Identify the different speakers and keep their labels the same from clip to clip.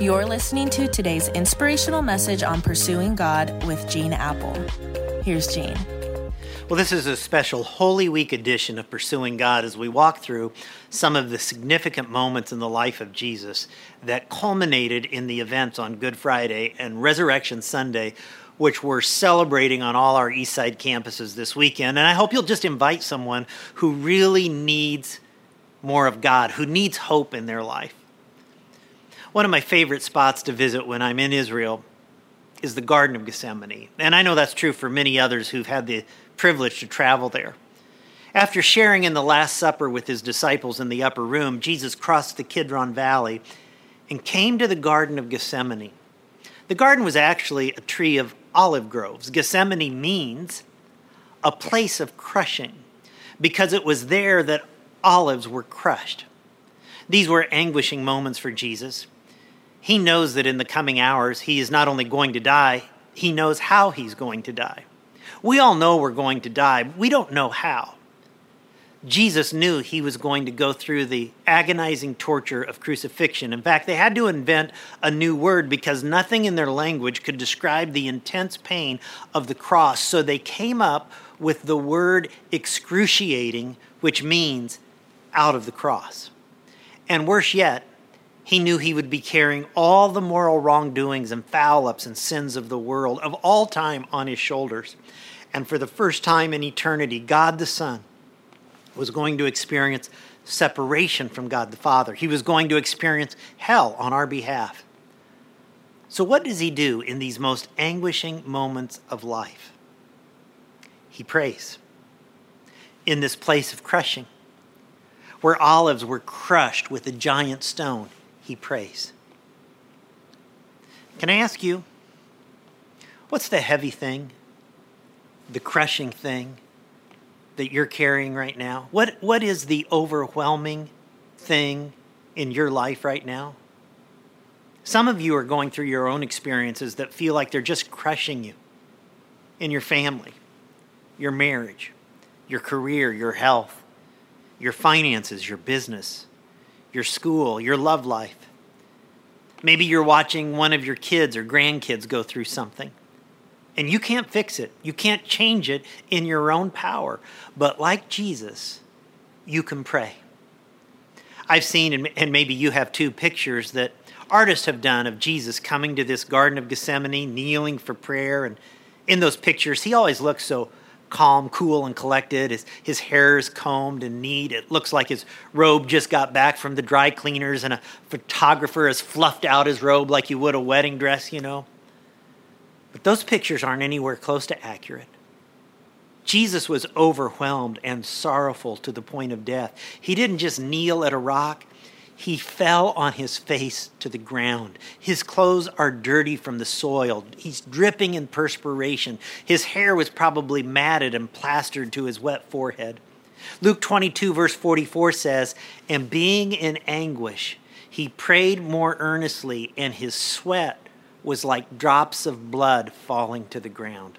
Speaker 1: You're listening to today's inspirational message on pursuing God with Gene Appel. Here's Gene.
Speaker 2: Well, this is a special Holy Week edition of Pursuing God as we walk through some of the significant moments in the life of Jesus that culminated in the events on Good Friday and Resurrection Sunday, which we're celebrating on all our Eastside campuses this weekend. And I hope you'll just invite someone who really needs more of God, who needs hope in their life. One of my favorite spots to visit when I'm in Israel is the Garden of Gethsemane. And I know that's true for many others who've had the privilege to travel there. After sharing in the Last Supper with his disciples in the upper room, Jesus crossed the Kidron Valley and came to the Garden of Gethsemane. The garden was actually a tree of olive groves. Gethsemane means a place of crushing because it was there that olives were crushed. These were anguishing moments for Jesus. He knows that in the coming hours, he is not only going to die, he knows how he's going to die. We all know we're going to die, we don't know how. Jesus knew he was going to go through the agonizing torture of crucifixion. In fact, they had to invent a new word because nothing in their language could describe the intense pain of the cross. So they came up with the word excruciating, which means out of the cross. And worse yet, he knew he would be carrying all the moral wrongdoings and foul ups and sins of the world of all time on his shoulders. And for the first time in eternity, God the Son was going to experience separation from God the Father. He was going to experience hell on our behalf. So, what does he do in these most anguishing moments of life? He prays in this place of crushing, where olives were crushed with a giant stone he prays. Can I ask you, what's the heavy thing, the crushing thing that you're carrying right now? What, what is the overwhelming thing in your life right now? Some of you are going through your own experiences that feel like they're just crushing you in your family, your marriage, your career, your health, your finances, your business your school, your love life. Maybe you're watching one of your kids or grandkids go through something and you can't fix it. You can't change it in your own power. But like Jesus, you can pray. I've seen, and maybe you have two pictures that artists have done of Jesus coming to this Garden of Gethsemane, kneeling for prayer. And in those pictures, he always looks so calm, cool, and collected. His, his hair is combed and neat. It looks like his robe just got back from the dry cleaners, and a photographer has fluffed out his robe like you would a wedding dress, you know. But those pictures aren't anywhere close to accurate. Jesus was overwhelmed and sorrowful to the point of death. He didn't just kneel at a rock, he fell on his face to the ground. His clothes are dirty from the soil. He's dripping in perspiration. His hair was probably matted and plastered to his wet forehead. Luke 22, verse 44 says, And being in anguish, he prayed more earnestly, and his sweat was like drops of blood falling to the ground.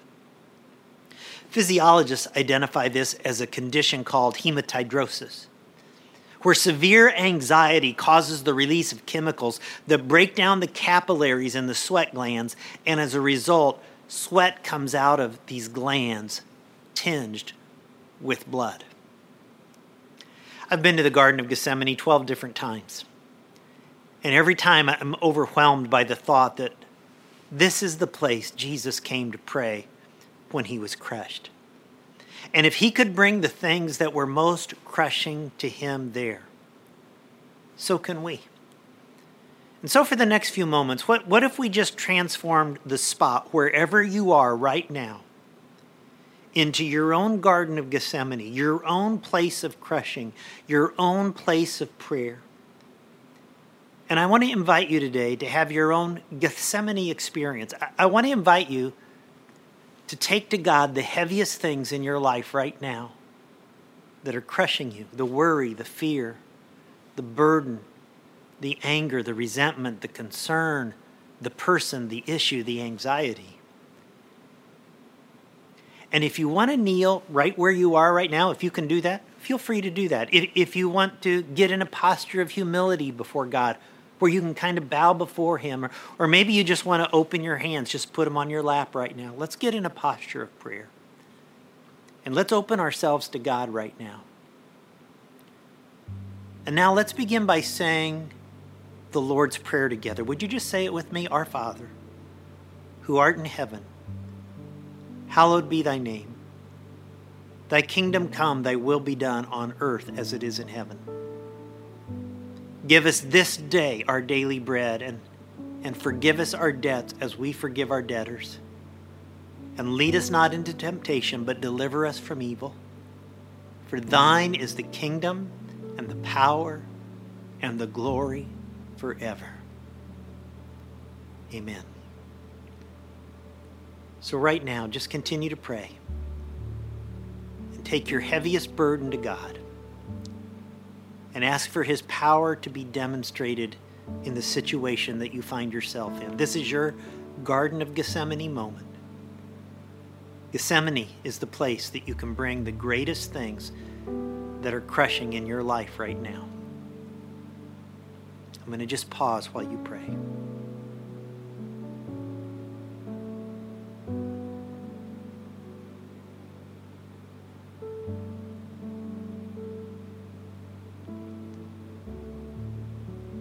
Speaker 2: Physiologists identify this as a condition called hematidrosis where severe anxiety causes the release of chemicals that break down the capillaries in the sweat glands, and as a result, sweat comes out of these glands tinged with blood. I've been to the Garden of Gethsemane 12 different times. And every time I'm overwhelmed by the thought that this is the place Jesus came to pray when he was crushed. And if he could bring the things that were most crushing to him there, so can we. And so, for the next few moments, what, what if we just transformed the spot wherever you are right now into your own Garden of Gethsemane, your own place of crushing, your own place of prayer? And I want to invite you today to have your own Gethsemane experience. I, I want to invite you to take to God the heaviest things in your life right now that are crushing you the worry, the fear, the burden, the anger, the resentment, the concern, the person, the issue, the anxiety. And if you want to kneel right where you are right now, if you can do that, feel free to do that. If, if you want to get in a posture of humility before God, where you can kind of bow before Him. Or, or maybe you just want to open your hands, just put them on your lap right now. Let's get in a posture of prayer. And let's open ourselves to God right now. And now let's begin by saying the Lord's Prayer together. Would you just say it with me? Our Father, who art in heaven, hallowed be thy name. Thy kingdom come, thy will be done on earth as it is in heaven. Give us this day our daily bread, and, and forgive us our debts as we forgive our debtors. And lead us not into temptation, but deliver us from evil. For thine is the kingdom, and the power, and the glory forever. Amen. So, right now, just continue to pray and take your heaviest burden to God and ask for his power to be demonstrated in the situation that you find yourself in. This is your Garden of Gethsemane moment. Gethsemane is the place that you can bring the greatest things that are crushing in your life right now. I'm going to just pause while you pray.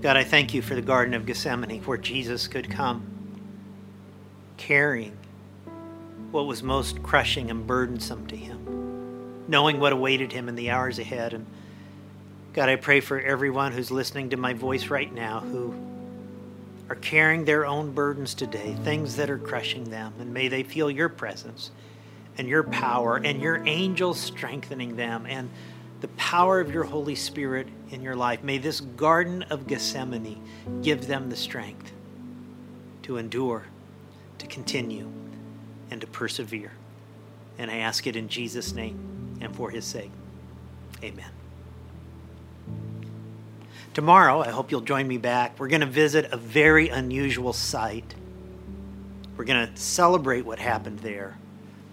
Speaker 2: God, I thank you for the Garden of Gethsemane where Jesus could come carrying what was most crushing and burdensome to him, knowing what awaited him in the hours ahead. And God, I pray for everyone who's listening to my voice right now who are carrying their own burdens today, things that are crushing them. And may they feel your presence and your power and your angels strengthening them and the power of your Holy Spirit in your life. May this Garden of Gethsemane give them the strength to endure, to continue, and to persevere. And I ask it in Jesus' name and for his sake. Amen. Tomorrow, I hope you'll join me back. We're going to visit a very unusual site. We're going to celebrate what happened there,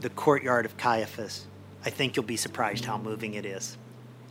Speaker 2: the courtyard of Caiaphas. I think you'll be surprised how moving it is.